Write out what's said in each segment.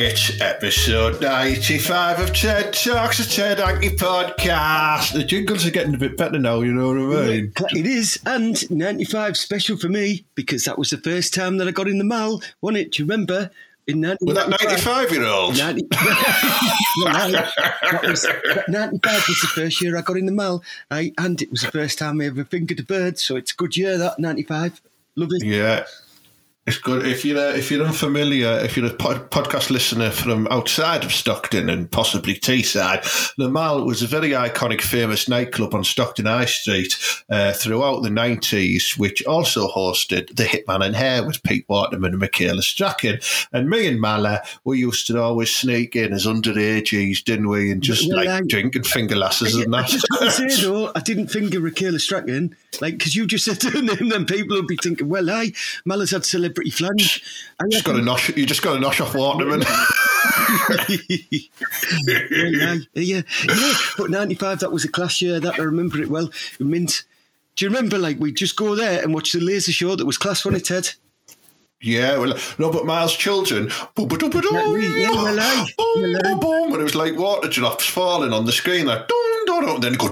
it's episode 95 of TED Talks, a Ted Hankey podcast. The jingles are getting a bit better now, you know what I mean? It is, and 95 special for me because that was the first time that I got in the mall, wasn't it? Do you remember? In 90, With that 95 year old? 90, that was, 95 was the first year I got in the mall, I, eh, and it was the first time I ever fingered a bird, so it's a good year, that 95. Love it. Yeah. It's good if you're if you're unfamiliar, if you're a pod- podcast listener from outside of Stockton and possibly Teesside, the Mall was a very iconic, famous nightclub on Stockton High Street uh, throughout the nineties, which also hosted the Hitman and Her with Pete Waterman and Michaela Strachan. And me and Mala, we used to always sneak in as underages, didn't we, and just Well, like I- drinking finger lasses and I that. just want to say though, I didn't finger Raquel Strachan, like because you just said her name, then people would be thinking, "Well, I Mala's had celebrity flange." I just got a nosh, you just got a nosh off Waterman. yeah, yeah, yeah. But '95, that was a class year. That I remember it well. Mint. Do you remember? Like we'd just go there and watch the laser show. That was class, wasn't it, Ted? Yeah, well, no, but Miles' children, boom, boom, boom, boom, Yeah, well, aye. boom, Well, aye. boom, boom, and it was like water drops falling on the screen, like, dun, dun, dun, and then it go,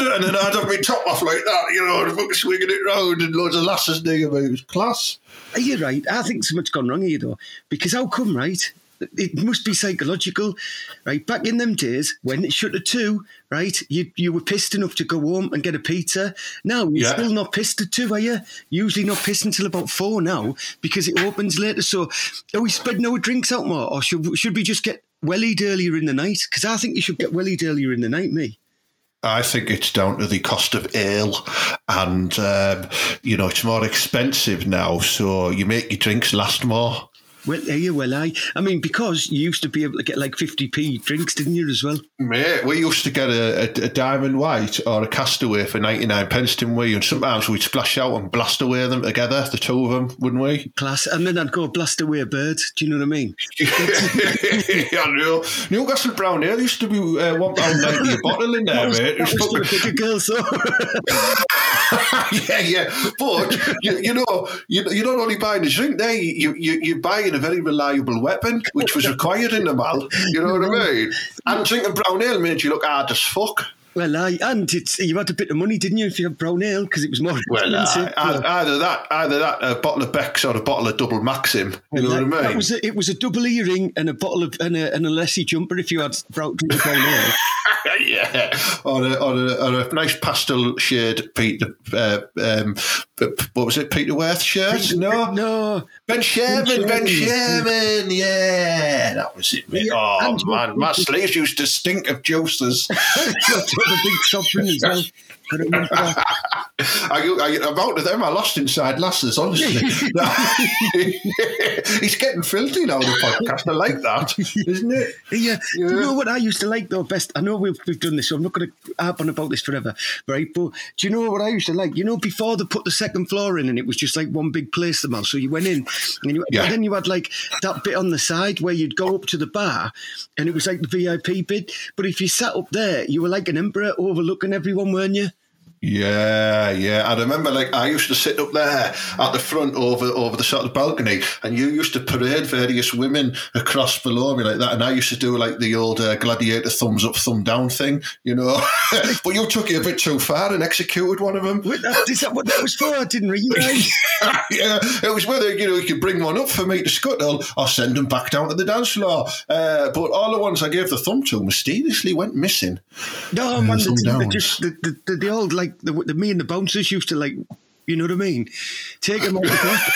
and then I'd have my top off like that, you know, and fucking swinging it round, and loads of lasses near me. It was class. Are you right? I think something's gone wrong here, though. Because how come, right? It must be psychological, right? Back in them days, when it shut at two, right? You you were pissed enough to go home and get a pizza. Now you're Yeah. still not pissed at two, are you? Usually not pissed until about four now because it opens later. So are we spreading our drinks out more, or should should we just get wellied earlier in the night? Because I think you should get wellied earlier in the night, me. I think it's down to the cost of ale, and um, you know it's more expensive now, so you make your drinks last more. Well, are you? Well, I. I mean, because you used to be able to get like fifty p drinks, didn't you, as well? Mate, we used to get a, a, a diamond white or a castaway for 99 pence, didn't we? And sometimes we'd splash out and blast away them together, the two of them, wouldn't we? Class, and then I'd go blast away a bird. Do you know what I mean? I know. Newcastle Brown Ale used to be uh, £1.90 a bottle in there, mate. It was was fucking- the bigger girls, though. yeah, yeah. But, you, you know, you, you're not only buying a drink there, you, you, you're buying a very reliable weapon, which was required in the mall. You know what I mean? And drinking brown ale made you look hard as fuck. Well, I and it's you had a bit of money, didn't you, if you had brown ale because it was more Well, uh, expensive. either, either that, either that, a bottle of Beck's or a bottle of double Maxim. You know that, what I that mean? was a, it was a double earring and a bottle of and a, and a Lessie jumper if you had brown, brown ale. yeah, or a, or, a, or a nice pastel shade Peter. Uh, um, what was it? Peter Werth shirt? no, no, Ben Sherman. Ben Ben Sherman. Yeah, that was it. Mate. Yeah, Oh man, my sleeves used to stink of juices. Of a big drink as well. I remember that. I, I, I'm out of them. I lost inside lasses, honestly. He's getting filthy now, the podcast. I like that, isn't it? Yeah. Yeah. Do you know what I used to like though best? I know we've, we've done this, so I'm not going to harp on about this forever, right? But do you know what I used to like? You know, before they put the second floor in and it was just like one big place, the mall. So you went in and, you, Yeah. and then you had like that bit on the side where you'd go up to the bar and it was like the VIP bit. But if you sat up there, you were like an emperor overlooking everyone, weren't you? Yeah, yeah. I remember, like, I used to sit up there at the front over over the sort of balcony, and you used to parade various women across below me like that, and I used to do like the old uh, gladiator thumbs up, thumb down thing, you know. but you took it a bit too far and executed one of them. Wait, that, is that what that was for? I didn't realise. yeah, it was whether you know you could bring one up for me to scuttle or send them back down to the dance floor. Uh, but all the ones I gave the thumb to mysteriously went missing. No, man, some the, the, just the, the, the, the old like the, the me and the bouncers used to like, you know what I mean? Take them out the back.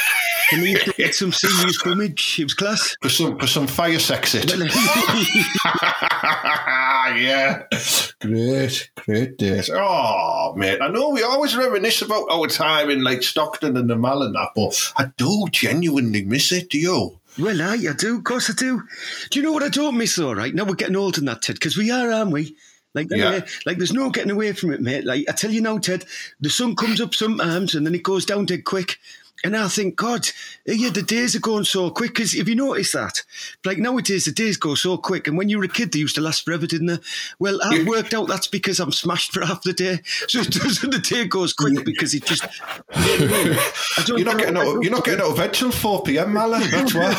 and he get some serious bummage. It was class. For some, for some fire sex it. yeah. Great, great days. Oh, mate. I know we always reminisce about our time in like Stockton and the Mall and that, but I do genuinely miss it, do you? Well, I, I do. Of course I do. Do you know what I don't miss, though, right? Now we're getting old in that, Ted, because we are, aren't we? Like, Yeah. uh, like there's no getting away from it, mate. Like, I tell you now, Ted, the sun comes up sometimes and then it goes down dead quick. And I think, God, eh, yeah, the days are going so quick. Because if you notice that, like nowadays, the days go so quick. And when you were a kid, they used to last forever, didn't they? Well, I've worked out that's because I'm smashed for half the day. So the day goes quick because it just. You're not getting out. You're not getting out of bed till four p.m., Mala. That's why.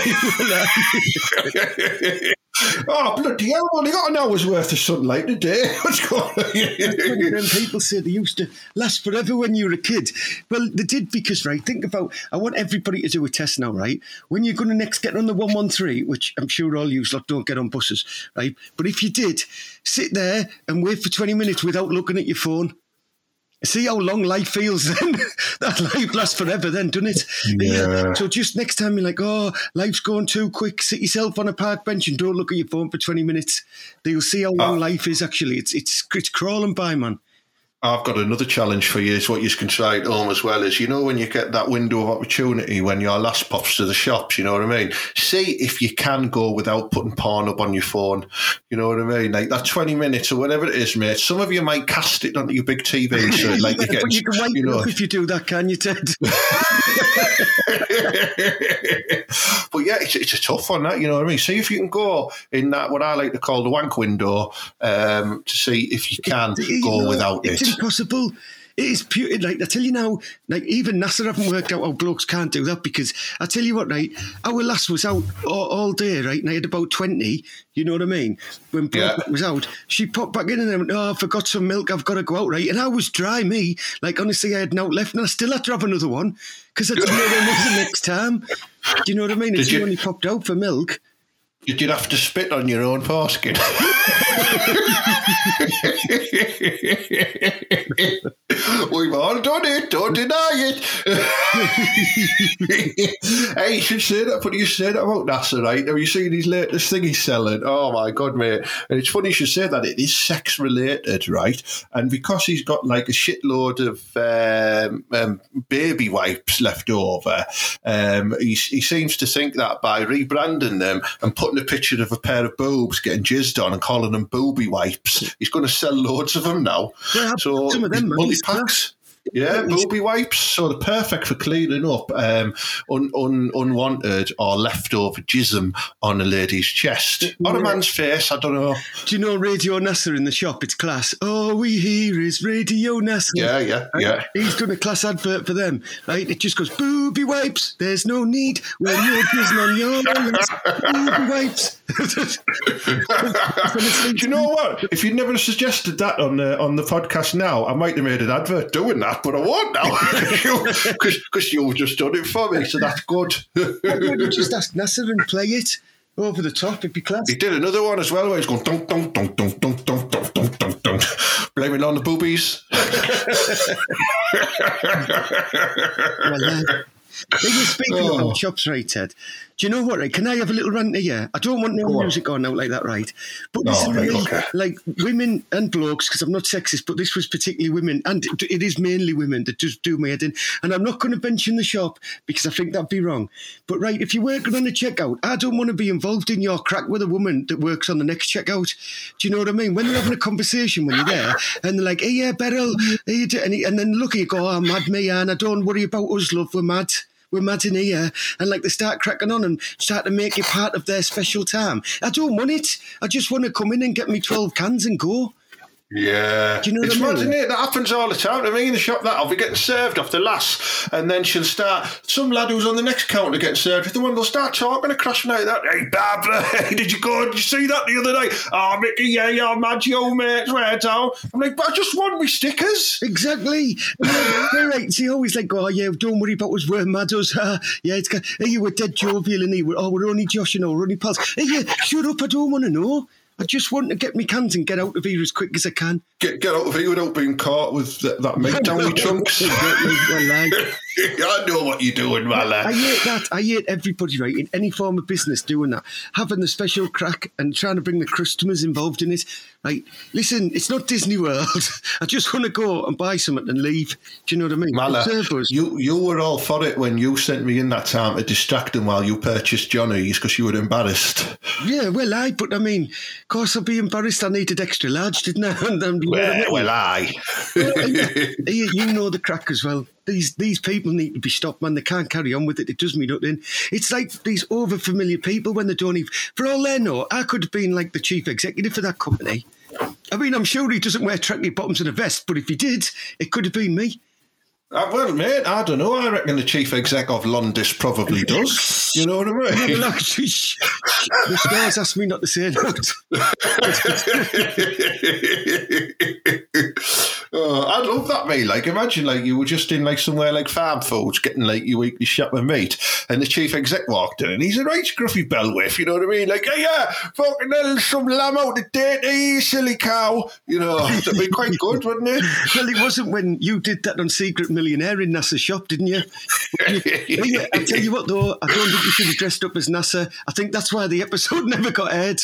oh bloody hell! Well, you got an hour's worth of sunlight a day. What's going on? People say they used to last forever when you were a kid. Well, they did because, right, think about, I want everybody to do a test now, right? When you're going to next get on the 113, which I'm sure all you lot don't get on buses, right? But if you did, sit there and wait for 20 minutes without looking at your phone. See how long life feels then? that life lasts forever then, doesn't it? Yeah. So just next time you're like, oh, life's going too quick, sit yourself on a park bench and don't look at your phone for 20 minutes. You'll see how long uh, life is actually. It's, it's, it's crawling by, man. I've got another challenge for you. Is what you can try at home as well. Is you know when you get that window of opportunity when your last pops to the shops. You know what I mean. See if you can go without putting porn up on your phone. You know what I mean. Like that twenty minutes or whatever it is, mate. Some of you might cast it onto your big TV, so like you get, but you can wipe you know. up if you do that, can you, Ted? but yeah, it's, it's a tough one, that you know what I mean. See if you can go in that what I like to call the wank window um, to see if you can go know, without it's it. impossible. It is pure. Like I tell you now, like even NASA haven't worked out how blokes can't do that because I tell you what, right? Our lass was out all, all day, right? And I had about twenty. You know what I mean? When Yeah. bloke was out, she popped back in and then went, "Oh, I forgot some milk. I've got to go out, right?" And I was dry, me. Like honestly, I had no left, and I still had to have another one because I didn't know when was the next time. Do you know what I mean? Did she you- only popped out for milk. Did you have to spit on your own foreskin? We've all done it, don't deny it. hey, you should say that, but you say that about NASA, right? Have you seen his latest thing he's selling? Oh my god, mate. And it's funny you should say that. It is sex related, right? And because he's got like a shitload of um, um, baby wipes left over, um, he, he seems to think that by rebranding them and putting a picture of a pair of boobs getting jizzed on and calling them booby wipes, he's going to sell loads of them now. Yeah, so some of them, multi packs. Yeah, booby wipes. So they're perfect for cleaning up um, un, un, unwanted or leftover jism on a lady's chest. On a man's face, I don't know. Do you know Radio NASA in the shop? It's class. All we hear is Radio NASA. Yeah, yeah, yeah. He's done a class advert for them, right? It just goes, booby wipes, there's no need when you're jizzing on your lips. Booby wipes. Do you know what? If you'd never suggested that on the on the podcast now, I might have made an advert doing that, but I won't now because you've just done it for me, so that's good. Just ask NASA and play it over the top. It'd be class. He did another one as well where he's going dunk dunk dunk dunk dunk dunk dunk dunk dunk dunk, blaming it on the boobies. Well, uh, speaking Oh. about shops, right, Ted? Do you know what? Right? Can I have a little rant here? I don't want no Go on. music on out like that, right? But Oh, listen to right, okay. like women and blokes, because I'm not sexist, but this was particularly women, and it- is mainly women that just do my head in. And I'm not going to mention the shop because I think that'd be wrong. But right, if you're working on a checkout, I don't want to be involved in your crack with a woman that works on the next checkout. Do you know what I mean? When they're having a conversation when you're there, and they're like, "Hey, yeah, Beryl," hey, you do-" and, he- and then look at you, go, "Oh, I'm mad, me, and I don't worry about us, love. We're mad." In here, and like they start cracking on and start to make it part of their special time. I don't want it. I just want to come in and get me twelve cans and go. Yeah. Do you know what it's I mean? mad, it? That happens all the time to me in the shop. That I'll be getting served off the lass, and then she'll start. Some lad who's on the next counter getting served with the one. They'll start talking across me like that. Hey, Barbara, hey, did you go? Did you see that the other night? Oh, Mickey, yeah, yeah, mad, yo, mate, swear down. I'm like, but I just want me stickers. Exactly. They're right. See, always like, oh yeah, don't worry about us. We're mad us. Uh, yeah, it's got, hey, you were dead jovial and he were, oh, we're only Josh and all, we're only pals. Hey, yeah, shut up. I don't want to know. I just want to get my cans and get out of here as quick as I can. Get get out of here without being caught with that, that meat down my trunks. Well, like, I know what you're doing, I hate that. I hate everybody, right, in any form of business doing that. Having the special crack and trying to bring the customers involved in it. Right, listen, it's not Disney World. I just want to go and buy something and leave. Do you know what I mean? Mala, you you were all for it when you sent me in that time to distract him while you purchased Johnny's because you were embarrassed. Yeah, well, I, but I mean, of course, I'd be embarrassed. I needed extra large, didn't I? And then, you I mean? Well, well, I. you, you know the crack as well. These these people need to be stopped, man. They can't carry on with it. It does me nothing. It's like these over familiar people when they don't even. For all they know, I could have been like the chief executive for that company. I mean, I'm sure he doesn't wear tracky bottoms and a vest, but if he did, it could have been me. Uh, well, mate, I don't know. I reckon the chief exec of Londis probably does. You know what I mean? sh- sh- the stars asked me not to say that. oh, I'd love that, mate. Like, imagine, like, you were just in, like, somewhere like Farm Foods getting, like, your weekly shop of meat, and the chief exec walked in, and he's a right scruffy bellwith, you know what I mean? Like, hey, yeah, fucking hell, some lamb out the date, you silly cow. You know, that'd be quite good, wouldn't it? Well, it wasn't when you did that on Secret Millionaire in NASA shop, didn't you? Yeah, I tell you what, though, I don't think you should have dressed up as NASA. I think that's why the episode never got aired.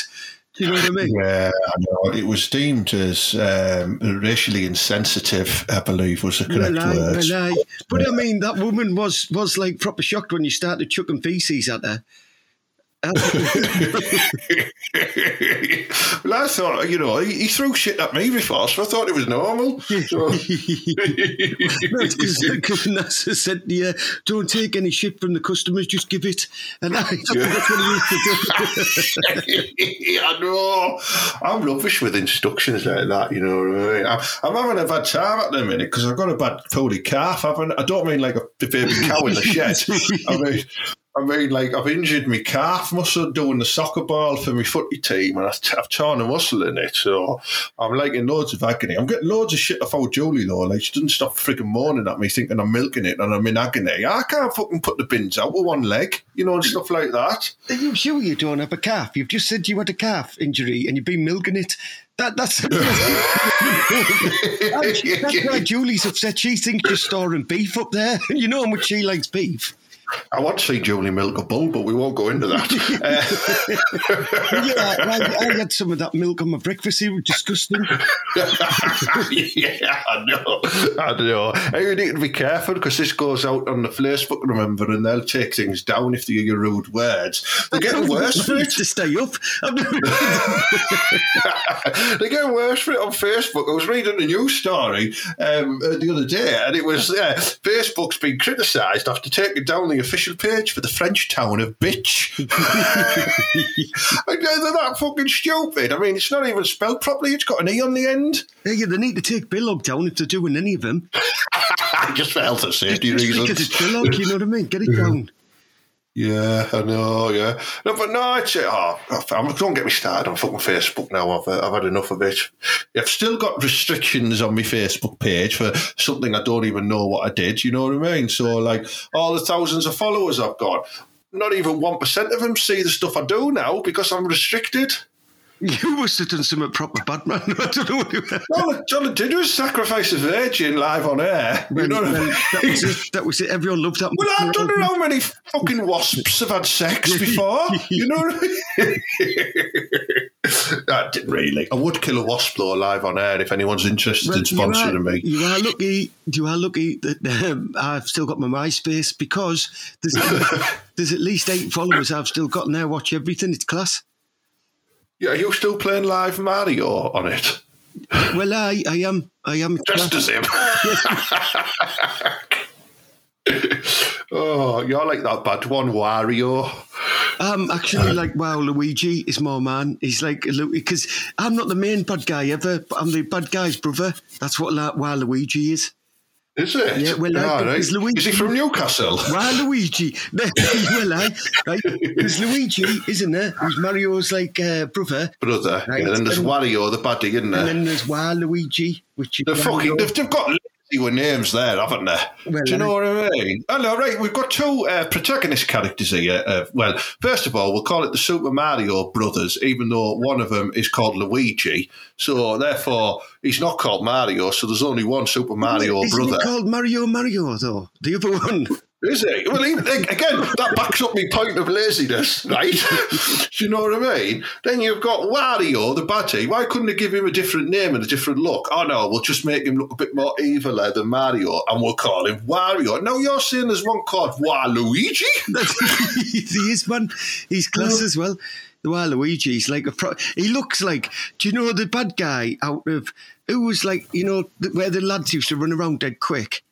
Do you know what I mean? Yeah, I know. It was deemed as um, racially insensitive, I believe, was the correct word. But I mean, that woman was was like proper shocked when you started chucking feces at her. Well, I thought, you know, he, he threw shit at me before, so I thought it was normal. So, Because NASA said, "Yeah, don't take any shit from the customers, just give it." And I, that's what he used to do. I know. I'm rubbish with instructions like that, you know I mean? I'm, having a bad time at the minute because I've got a bad poorly calf. I, haven't, I don't mean like a baby cow in the shed. I mean, I mean, like I've injured my calf muscle doing the soccer ball for my footy team, and I've, torn a muscle in it. So I'm like in loads of agony. I'm getting loads of shit off old Julie though. Like she doesn't stop freaking moaning at me, thinking I'm milking it and I'm in agony. I can't fucking put the bins out with one leg, you know, and stuff like that. Are you sure you don't have a calf? You've just said you had a calf injury and you've been milking it. That, that's, that's why Julie's upset. She thinks you're storing beef up there. You know how much she likes beef. I want to see Julie milk a bull, but we won't go into that. Yeah, I, I had some of that milk on my breakfast. It was disgusting. yeah, I know. I know. And you need to be careful because this goes out on the Facebook, remember, and they'll take things down if they hear your rude words. They're getting worse for it. to stay up. They're getting worse for it on Facebook. I was reading a news story um, the other day, and it was uh, Facebook's been criticised after taking down the official page for the French town of Bitch. They're that fucking stupid. I mean, it's not even spelled properly. It's got an E on the end. yeah, they need to take Billog down if they're doing any of them. Just for health and safety Just reasons. because it's Billog, you know what I mean? Get it down. Yeah, I know. Yeah, no, but no, it's oh, I'm, don't get me started on fucking Facebook now. I've uh, I've had enough of it. I've still got restrictions on my Facebook page for something I don't even know what I did. You know what I mean? So like all the thousands of followers I've got, not even one percent of them see the stuff I do now because I'm restricted. You must have done something proper bad, man. I don't know what you I, all I did was sacrifice a virgin live on air. You know Well, that was it. That was it. Everyone loved that. Well, I don't know how many fucking wasps have had sex before. You know what I mean? I didn't really. I would kill a wasp though live on air if anyone's interested in you are- sponsoring me. You are lucky. You are lucky that um, I've still got my MySpace because there's there's at least eight followers I've still got they watch everything. It's class. Yeah, are you still playing live Mario on it? Well, I I am I am Just as him. oh, you're like that bad one, Wario. I'm actually uh, like wow. Luigi is more man. He's like because I'm not the main bad guy ever, but I'm the bad guy's brother. That's what like, Luigi is. Is it? Yeah, well, Ah, right. is Luigi- Is he from Newcastle? Why Luigi? well, I, right? There's Luigi, isn't there? Who's Mario's like uh, brother, Brother. Right. Yeah, then there's And- Wario, the baddie, isn't there? and then there's Waluigi, which is The Wario. fucking, they've, they've got plenty with names there, haven't they? Well, Do you know what I mean? Hello, right. We've got two uh, protagonist characters here. Uh, well, first of all, we'll call it the Super Mario brothers, even though one of them is called Luigi. So therefore, he's not called Mario. So there's only one Super Mario Isn't brother. called Mario Mario though? The other one. Is it? Well, even, again, that backs up my point of laziness, right? Do you know what I mean? Then you've got Wario, the baddie. Why couldn't they give him a different name and a different look? Oh, no, we'll just make him look a bit more eviler than Mario and we'll call him Wario. Now you're saying there's one called Waluigi? he is one. He's class as well. The Waluigi, he's like a pro. He looks like. Do you know the bad guy out of who was like you know where the lads used to run around dead quick?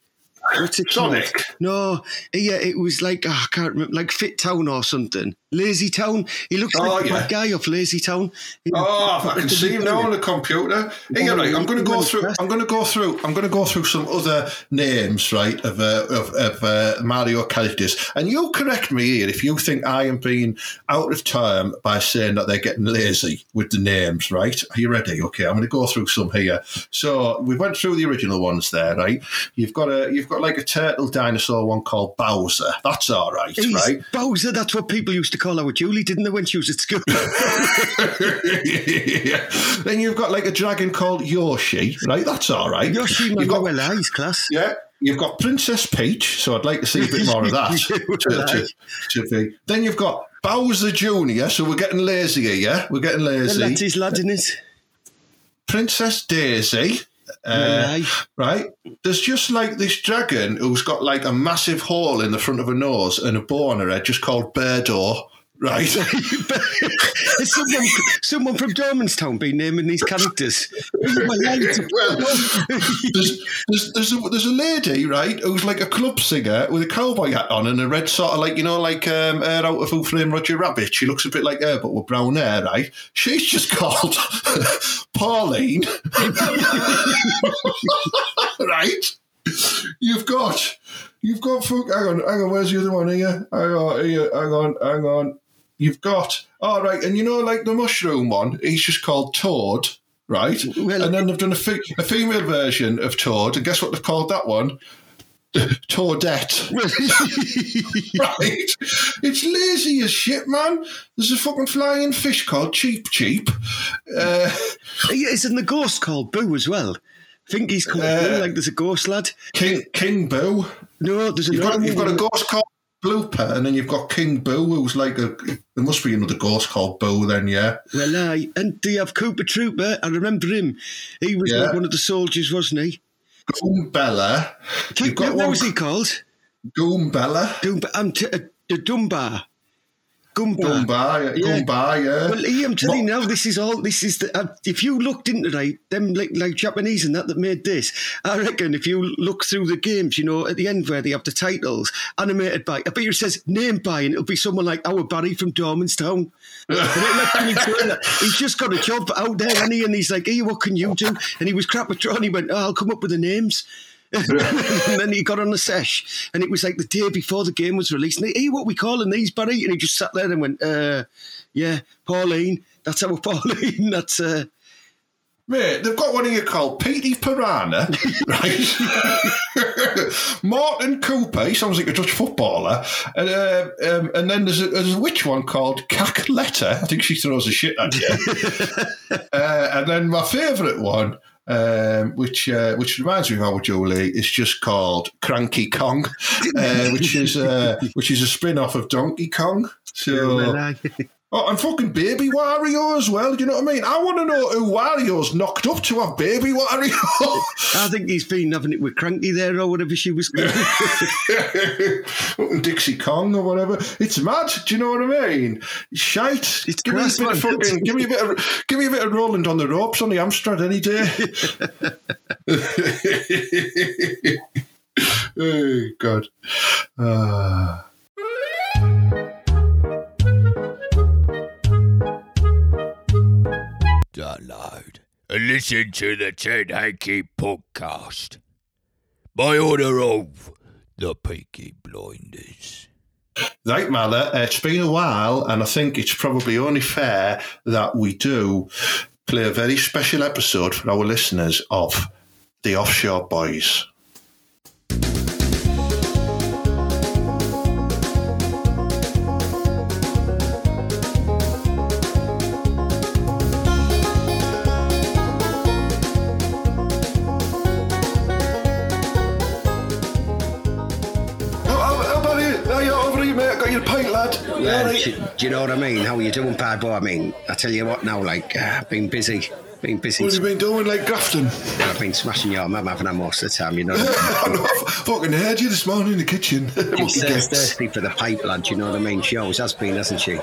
What's it called? Sonic. No, yeah, it was like oh, I can't remember, like Fit Town or something. Lazy Town. He looks Oh, like yeah. bad guy off Lazy Town. He- Oh, I can see him now on the computer. Hey, you're right. I'm going to go through. I'm going to go through. I'm going to go through some other names, right, of uh, of, of uh, Mario characters, and you correct me here if you think I am being out of time by saying that they're getting lazy with the names, right? Are you ready? Okay, I'm going to go through some here. So we went through the original ones there, right? You've got a you've got like a turtle dinosaur one called Bowser. That's all right, He's right? Bowser, that's what people used to call our Julie, didn't they, when she was at school? yeah. Then you've got like a dragon called Yoshi, right? That's all right. Yoshi You've got, he's class. yeah. You've got Princess Peach, so I'd like to see a bit more of that. To, to, to. Then you've got Bowser Jr., so we're getting lazier, yeah? We're getting Well, that's his lad, it? Princess Daisy. Uh, right? There's just like this dragon who's got like a massive hole in the front of her nose and a bow on her head, just called Birdo, right? Someone, someone from Dormanstown been naming these characters? Well, there's, there's, there's, a, there's a lady, right, who's like a club singer with a cowboy hat on and a red sort of like, you know, like um, hair out of Who Framed Roger Rabbit. She looks a bit like her, but with brown hair, right? She's just called Pauline. right? You've got, you've got, hang on, hang on, where's the other one here? Hang on, here, hang on, hang on. You've got, all right, and you know, like the mushroom one, he's just called Toad, right? Well- and then they've done a, fe- a female version of Toad, and guess what they've called that one? Toadette. right? It's lazy as shit, man. There's a fucking flying fish called Cheep Cheep. Uh, Isn't the ghost called Boo as well? I think he's called Uh, Boo, like there's a ghost lad. King King Boo. No, there's You've got, you've got a ghost called Blooper, and then you've got King Boo, who's like a. There must be another ghost called Boo, then, yeah. Well, aye. And do you have Koopa Troopa? I remember him. He was Yeah. like one of the soldiers, wasn't he? Goombella. You've got what one. was he called? Goombella. Dumba, um, t- uh, the Dumbar. Goomba, Yeah. Goomba, yeah. Well, Ian, I'm telling you now, this is all. This is the. Uh, if you looked into like them, like, like Japanese and that that made this, I reckon if you look through the games, you know, at the end where they have the titles animated by, I bet you it says name by, and it'll be someone like our Barry from Dormanstown. And it'll actually say that. he's just got a job out there, and he and he's like, "Hey, what can you do?" And he was crap at drawing. he went, oh, "I'll come up with the names." and then he got on the sesh, and it was like the day before the game was released. And he, hey, what we calling these, Barry? And he just sat there and went, uh, "Yeah, Pauline. That's our Pauline. That's uh, Mate, they've got one here called Petey Piranha, right? Martin Cooper, he sounds like a Dutch footballer. And, uh, um, and then there's a, there's a witch one called Cackletta. I think she throws a shit at you. uh, and then my favourite one, um, which uh, which reminds me of our Julie, is just called Cranky Kong, uh, which is uh, which is a spin off of Donkey Kong. So. uh, Oh, and fucking Baby Wario as well. Do you know what I mean? I want to know who Wario's knocked up to have Baby Wario. I think he's been having it with Cranky there or whatever she was called. Dixie Kong or whatever. It's mad. Do you know what I mean? Shite. It's give me a class, bit of fucking. Give me a bit of. Give me a bit of Roland on the ropes on the Amstrad any day. oh God. Ah. Listen to the Ted Hankey podcast by order of the Peaky Blinders. Right, uh, it's been a while, and I think it's probably only fair that we do play a very special episode for our listeners of The Offshore Boys. Well, do, do you know what I mean? How are you doing, Piper? I mean, I tell you what now, like, uh, been busy. Been busy. What have you been doing, like grafting? I've been smashing your mum, haven't I, most of the time, you know? I know, I fucking heard you this morning in the kitchen. She's thirsty for the pipe, lad, you know what I mean? She always has been, hasn't she?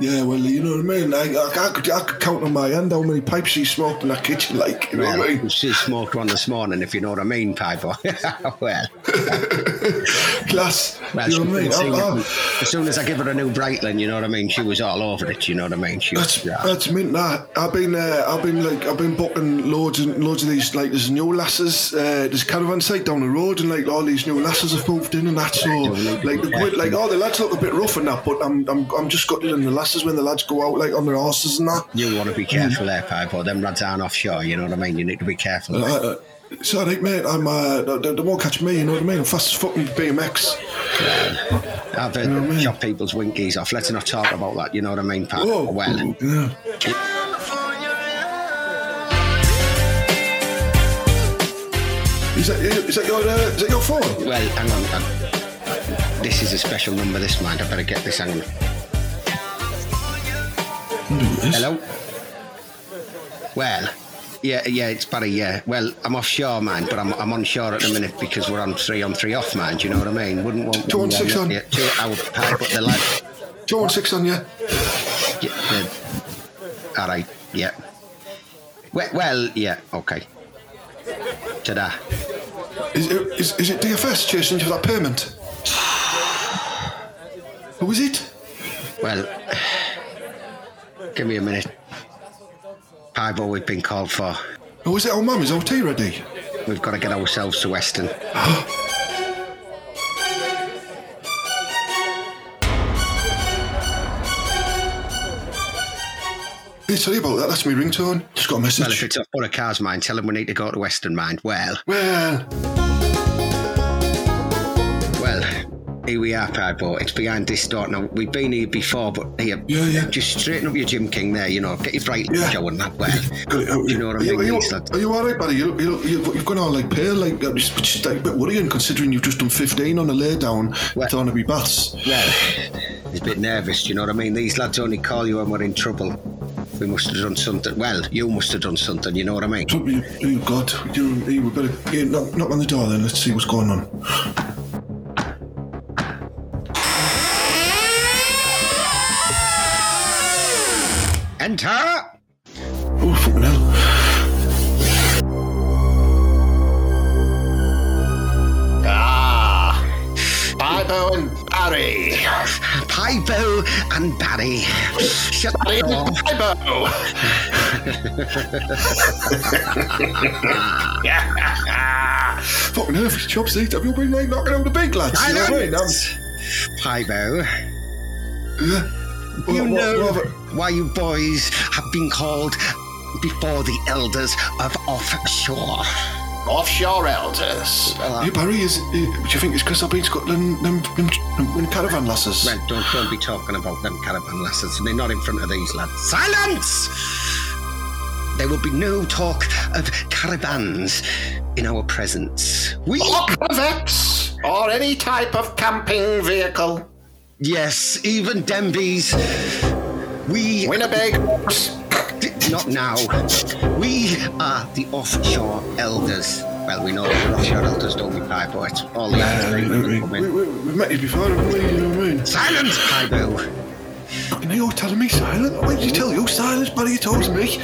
Yeah, well, you know what I mean. I, I, I, could, I could count on my hand how many pipes she smoked in that kitchen, like you know what I mean. She smoked one this morning, if you know what I mean, Piper. well, Class. well you know what I mean. I- I- as soon as I give her a new Breitling, you know what I mean? She was all over it, you know what I mean? She That's was, yeah. that's mint. That I've been uh, I've been like I've been booking loads and loads of these like there's new lasses. Uh, there's a caravan site down the road and like all these new lasses have moved in and that. So like the like oh the lads look a bit rough and that, but I'm I'm I'm just scuttling the when the lads go out like on their horses and that. You want to be careful there, Piper. Them lads aren't offshore, you know what I mean? You need to be careful. Uh, it's all right, mate. I'm uh, they, they won't catch me. You know what I mean? I'm fast as fucking BMX. I've heard chop people's winkies off. Let's not talk about that, you know what I mean, Piper? Oh Well, yeah. Is that is that your uh, is that your phone? well, hang on. hang- This is a special number, this mind. I better get this, hang on. Hello? Well, yeah, yeah, it's Barry, yeah. Well, I'm offshore, man, but I'm, I'm on shore at the minute because we're on three on three off, man. Do you know what I mean? Wouldn't want Two on six on. Yeah, two hour pipe, but the lad. Two one six on you. Yeah, the, all right, yeah. Well, well, yeah, okay. Ta-da. Is it, is, is it DFS chasing you for that payment? Who is it? Well, give me a minute. Pivo, we've been called for. Who is it? Oh, mum, is our tea ready? We've got to get ourselves to Weston. Hey, sorry about that. That's my ringtone. Just got a message. Well, if it's up for a car's mind, tell him we need to go to Western Mind. Well, well, here we are, Pipo. It's behind this door. Now, we've been here before, but here, Yeah, yeah. just straighten up your Jim King there, you know, get your bright Yeah. show and that. Well, got it out. you know what I mean? Are you, are you all right, buddy? You, you, you, you've gone all like pale, like uh, it's just like, a bit worrying considering you've just done 15 on a lay down Well- with Thornaby Baths. Well, he's a bit nervous, you know what I mean? These lads only call you when we're in trouble. We must have done something. Well, you must have done something, you know what I mean? Oh, you, God, you, you better knock, knock on the door then. Let's see what's going on. Enter! Oh, hell. Ah, Bibo and Barry. Pipo and Barry. Shut Barry the door. Bibo. Fucking hell, chopsticks. Have you been like knocking out the big lads? You know what I mean? Pipo. You What- what- know what why you boys have been called before the elders of offshore. Offshore elders. I- Hey, Barry, is, uh, do you think it's because I've been Scotland them, them, them, them caravan lasses? Well, don't, don't be talking about them caravan lasses. They're not in front of these lads. Silence! There will be no talk of caravans in our presence. We. Or corvettes. Or any type of camping vehicle. Yes, even Denby's. We. Winnebagoes. Not now. We are the offshore elders. Well, we know that we're offshore elders, don't we, Pipo? It's all the Uh, we, we, elders. we, we, we've met you before, haven't we? You know what I mean? Silence, Pipo! Fucking hell, you're telling me silent? Why did you tell you silence, Barry? You told me.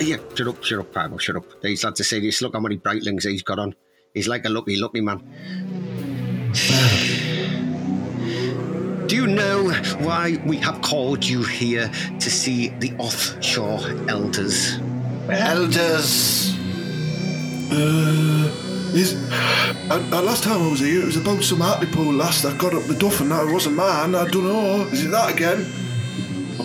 Yeah, shut up, shut up, Pipo, shut up. These lads are serious. Look how many Breitlings he's got on. He's like a lucky, lucky man. Do you know why we have called you here to see the offshore elders? Elders. Uh, is uh, uh, last time I was here, it was about some Hartlepool lass that got up the duff and that was a man. I don't know. Is it that again?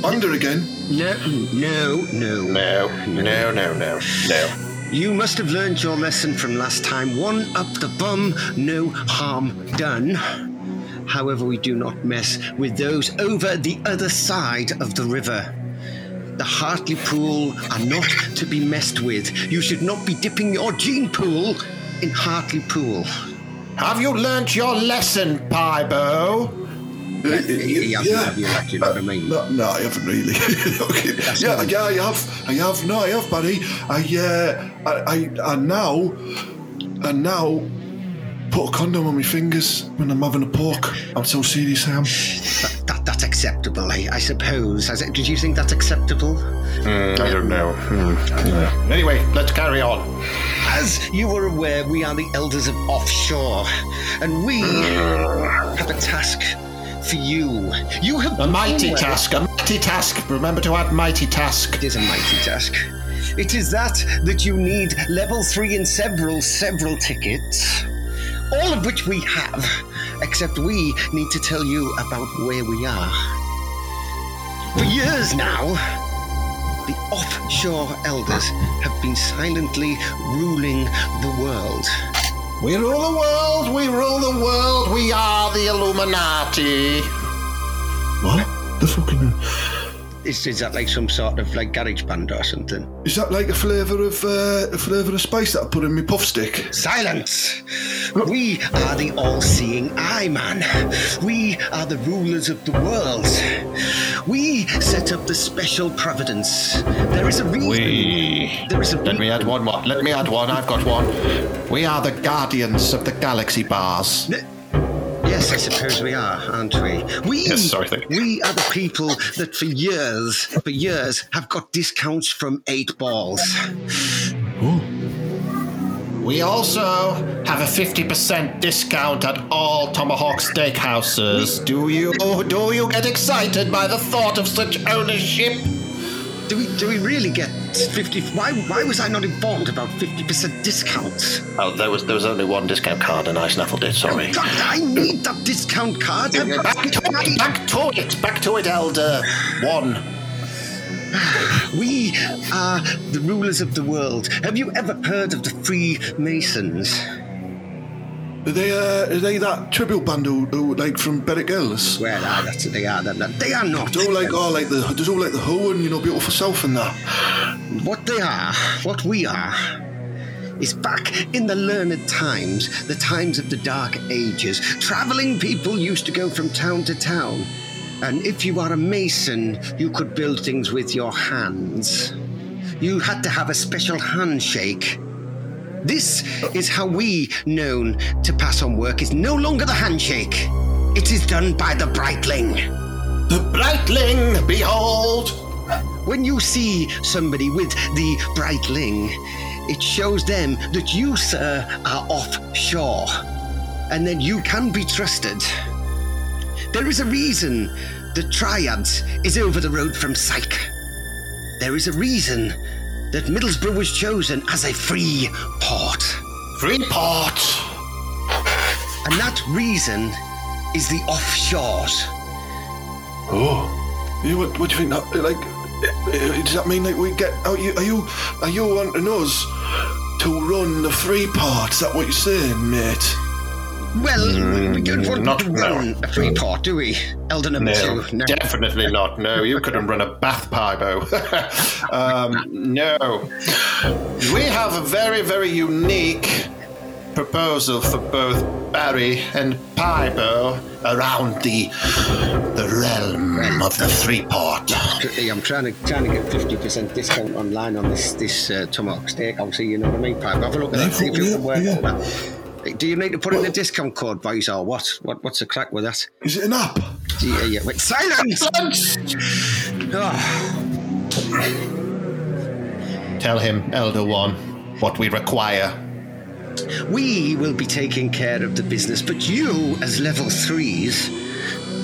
Under again. No, no, no. No, no, no, no, no. You must have learned your lesson from last time. One up the bum, no harm done. However, we do not mess with those over the other side of the river. The Hartley pool are not to be messed with. You should not be dipping your gene pool in Hartley pool. Have you learnt your lesson, Pibo? Like, he hasn't, have you, like, you know what I mean? No, no, I haven't really. okay. yeah, nice. yeah, I have. I have. No, I have, Barry. I, uh, I, I, I now, and now, put a condom on my fingers when I'm having a pork. I'm so serious, I am. That, that, that's acceptable, I, I suppose. As, did you think that's acceptable? I don't know. Hmm. Anyway, let's carry on. As you are aware, we are the elders of offshore, and we have a task for you. You have A mighty been- task. A mighty task. Remember to add mighty task. It is a mighty task. It is that that you need level three and several, several tickets, all of which we have, except we need to tell you about where we are. For years now, the offshore elders have been silently ruling the world. We rule the world. We rule the world. We are the Illuminati. What? The fucking. Is, is that like some sort of like garage band or something? Is that like a flavour of uh, a flavour of spice that I put in my puff stick? Silence! We are the all seeing eye man. We are the rulers of the world. We set up the special providence. There is a reason. We. There is a Let me add one more. Let me add one. I've got one. We are the guardians of the galaxy bars. Yes, I suppose we are, aren't we? We, Yes, sorry, thank you. we are the people that for years, for years, have got discounts from eight balls. We also have a 50% discount at all Tomahawk steakhouses. Do you do you get excited by the thought of such ownership? Do we do we really get fifty? Why why was I not informed about fifty percent discounts? Oh, there was there was only one discount card and I snaffled it, sorry. Oh, God, I need that discount card. Back to it, back to it, back to it, Elder. One. We are the rulers of the world. Have you ever heard of the Freemasons? Are they, uh, are they that tribute band who, who like, from Berwick Hills? Well, ah, that's they are. They, they are not. There's all like, oh, like the, there's all like the Who and, you know, Beautiful South and that. What they are, what we are, is back in the learned times, the times of the Dark Ages. Traveling people used to go from town to town. And if you are a mason, you could build things with your hands. You had to have a special handshake. This is how we known to pass on work is no longer the handshake. It is done by the Breitling. The Breitling, behold! When you see somebody with the Breitling, it shows them that you, sir, are offshore and then you can be trusted. There is a reason the Triads is over the road from Syke. There is a reason that Middlesbrough was chosen as a free port. Free port! And that reason is the offshores. Oh, yeah, what, what do you think that, like, uh, does that mean like we get, are you, are you, are you wanting us to run the Freeport? Is that what you're saying, mate? Well, we don't want not to run a free port, do we? Elder number two. No. definitely not. No, you couldn't run a bath pybo. um, no. We have a very, very unique proposal for both Barry and Pybo around the the realm of the Freeport. Hey, I'm trying to trying to get fifty percent discount online on this this uh, tomahawk steakhouse. You know what I mean, Pipe? Have a look at that. See if you can work Yeah, on that. Hey, Do you need to put in a discount code, boys, or what? What what's the crack with that? Is it an app? Yeah, yeah. Wait, silence! Oh, Tell him, Elder One, what we require. we will be taking care of the business, but you, as level threes,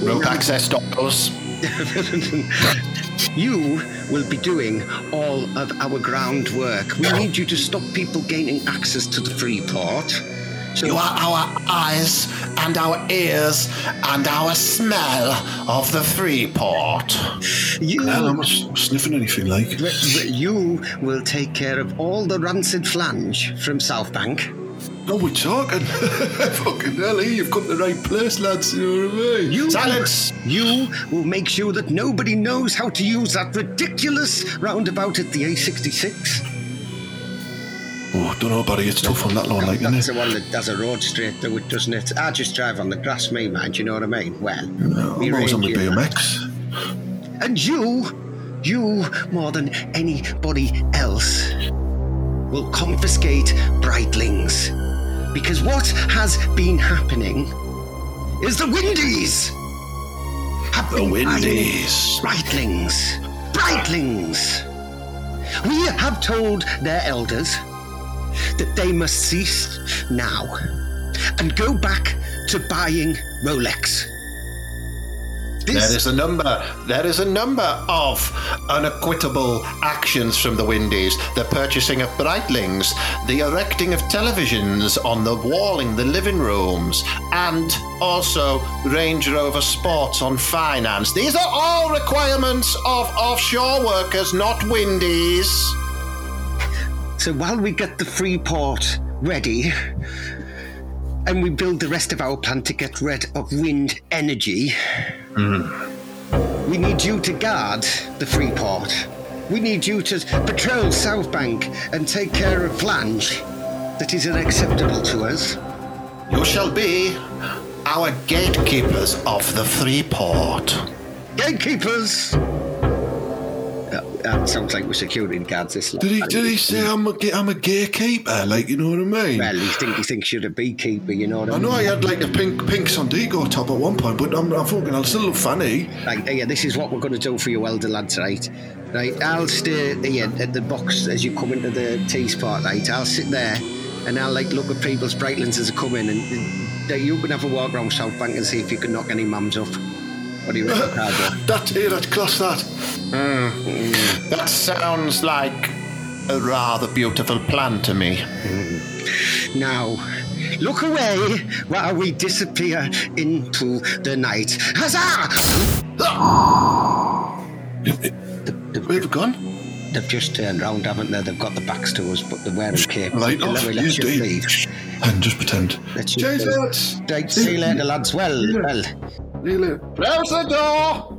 Rope access doors. you will be doing all of our groundwork. We need you to stop people gaining access to the free port. You are our eyes and our ears and our smell of the Freeport. you, I'm not sniffing anything like. you will take care of all the rancid flange from South Bank. No, we're talking. Fucking hell, eh? you've come to the right place, lads. You know what I mean? You, Silence! You will make sure that nobody knows how to use that ridiculous roundabout at the A66. Know, don't know, buddy. It's tough on that lawn, like, isn't it? That's the one that does a road straight through it, doesn't it? I just drive on the grass, me, man. Do you know what I mean? Well, No, I'm always on man. BMX. And you, you more than anybody else, will confiscate Breitlings. Because what has been happening is the Windies have The Windies. Breitlings. Breitlings. We have told their elders that they must cease now and go back to buying Rolex. This There is a number. There is a number of unacquittable actions from the Windies. The purchasing of Breitlings, the erecting of televisions on the wall in the living rooms, and also Range Rover Sports on finance. These are all requirements of offshore workers, not Windies. So while we get the free port ready and we build the rest of our plan to get rid of wind energy, mm-hmm. we need you to guard the free port. We need you to patrol South Bank and take care of flange that is unacceptable to us. You shall be our gatekeepers of the free port. Gatekeepers! That, sounds like we're guards this lot. Did he? Did he say I'm a I'm a gatekeeper? Like you know what I mean? Well, he, think, he thinks you're a beekeeper, you know what I I mean? I know I had like a pink pink Sondico top at one point, but I'm, I'm fucking, I'll still look funny. Right, yeah, this is what we're going to do for you elder lads, right? Right, I'll stay yeah, at the box as you come into the tea spot, right? I'll sit there and I'll like look at people's Brightlands as they come in and, and you can have a walk around South Bank and see if you can knock any mums up. What do you reckon, Cargo? That here, that's class. That. Mm. That sounds like a rather beautiful plan to me. Now, look away while we disappear into the night. Huzzah! Where've we gone? They've just turned round, haven't they? They've got the backs to us, but they're wearing capes. Light And off. let Dave. leave. And just pretend. Let you Cheers, lads. See you later, lads. Well, well. You. Close the door.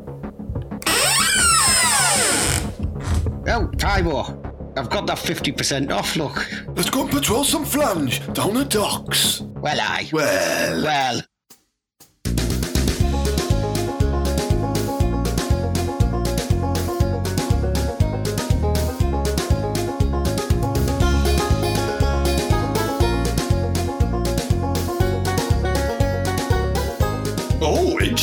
Oh, Tybo, I've got that 50% off, look. Let's go and patrol some flange down the docks. Well, I. Well, Well.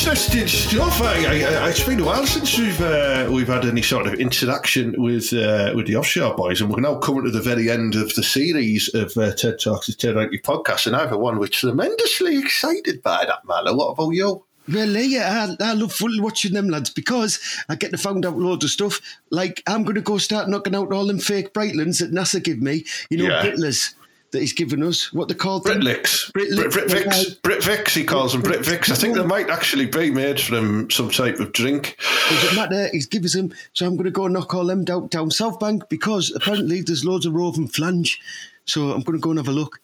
Interesting stuff. I, I, I, it's been a while since we've uh, we've had any sort of interaction with uh, with the offshore boys, and we're now coming to the very end of the series of uh, TED Talks, the Ted Hankey podcast, and I for one, we're tremendously excited by that, man. What about you? Well, yeah, I, I love watching them lads because I get to find out loads of stuff. Like, I'm going to go start knocking out all them fake Brightlands that NASA give me. You know, Yeah. Britlers that he's given us. What they called? Britlix. Britlix, Brit, Britvix. Britvix, he calls them Britvix. I think they might actually be made from some type of drink. Doesn't matter. He's given them. So I'm going to go knock all them down, down South Bank because apparently there's loads of roving flange. So I'm going to go and have a look.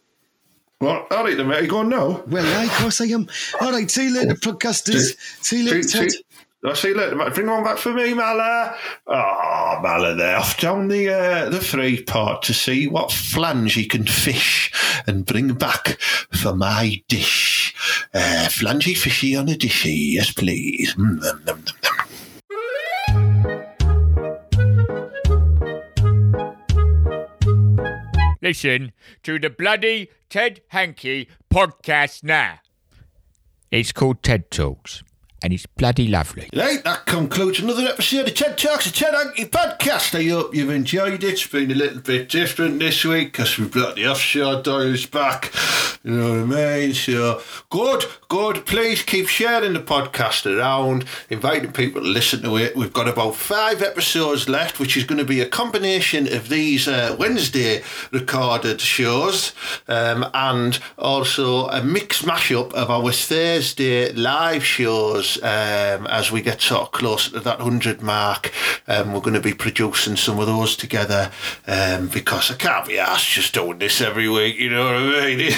Well, All right, then, mate. Are you going now? Well, aye, of course I am. All right, see you later, podcasters. See you later, Ted. See you later. Bring one back for me, Mala. Oh, Mala, there. Off down the uh, the free part to see what flange he can fish and bring back for my dish. Uh, flangey fishy on a dishy, yes, please. Mm, nom. Listen to the bloody Ted Hankey podcast now. It's called TED Talks, and it's bloody lovely. Right, that concludes another episode of TED Talks, the Ted Hankey podcast. I hope you've enjoyed it. It's been a little bit different this week because we've got the offshore dials back. You know what I mean? So, good, good. Please keep sharing the podcast around, inviting people to listen to it. We've got about five episodes left, which is going to be a combination of these uh, Wednesday recorded shows um, and also a mix mashup of our Thursday live shows um, as we get sort of closer to that 100 mark. Um, we're going to be producing some of those together um, because I can't be asked just doing this every week, you know what I mean?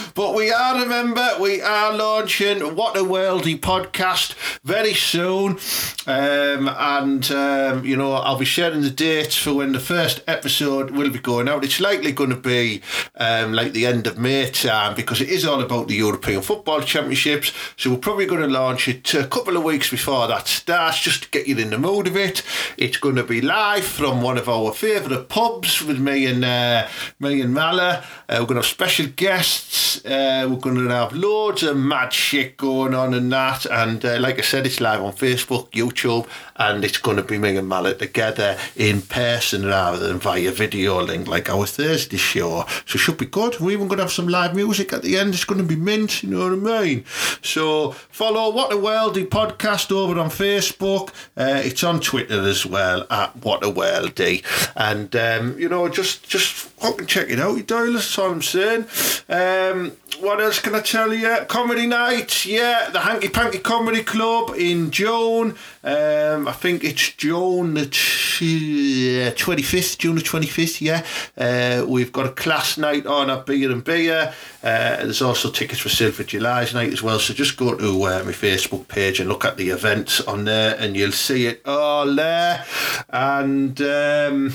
but we are, remember, we are launching What a Worldy podcast very soon. Um, and, um, you know, I'll be sharing the dates for when the first episode will be going out. It's likely going to be um, like the end of May time because it is all about the European Football Championships. So we're probably going to launch it a couple of weeks before that starts just to get you in the mood of it. It's going to be live from one of our favourite pubs with me and uh, me and Mala. Uh, we're going to have special guests. Uh, we're going to have loads of mad shit going on and that. And uh, like I said, it's live on Facebook, YouTube, and it's going to be me and Mallet together in person rather than via video link like our Thursday show. So it should be good. We're even going to have some live music at the end. It's going to be mint, you know what I mean? So follow What a Worldy podcast over on Facebook. Uh, it's on Twitter as well at What a Worldy. And, um, you know, just, just fucking check it out, you Doyle. That's all I'm saying. Um, what else can I tell you? Comedy night, yeah, the Hanky Panky Comedy Club in June. Um, I think it's June the twenty fifth, June the twenty fifth. Yeah, uh, we've got a class night on at Beer and Beer. Uh, there's also tickets for Silver July's night as well. So just go to uh, my Facebook page and look at the events on there, and you'll see it all there. And. Um,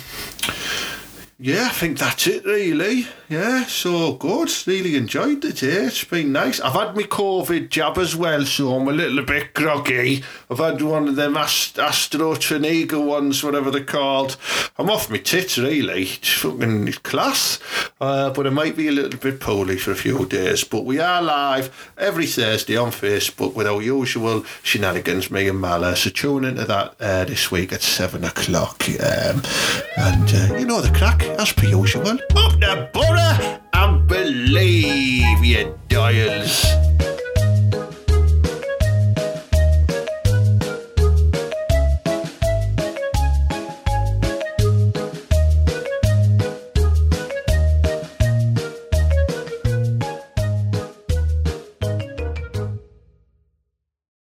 yeah, I think that's it really. Yeah, so good. Really enjoyed the day. It's been nice. I've had my COVID jab as well, so I'm a little bit groggy. I've had one of them Ast- AstraZeneca ones, whatever they're called. I'm off my tits really. It's fucking class. Uh, but I might be a little bit poorly for a few days. But we are live every Thursday on Facebook with our usual shenanigans, me and Mala. So tune into that uh, this week at 7 o'clock. Um, and uh, you know the crack as per usual. Up the borough and believe you dials.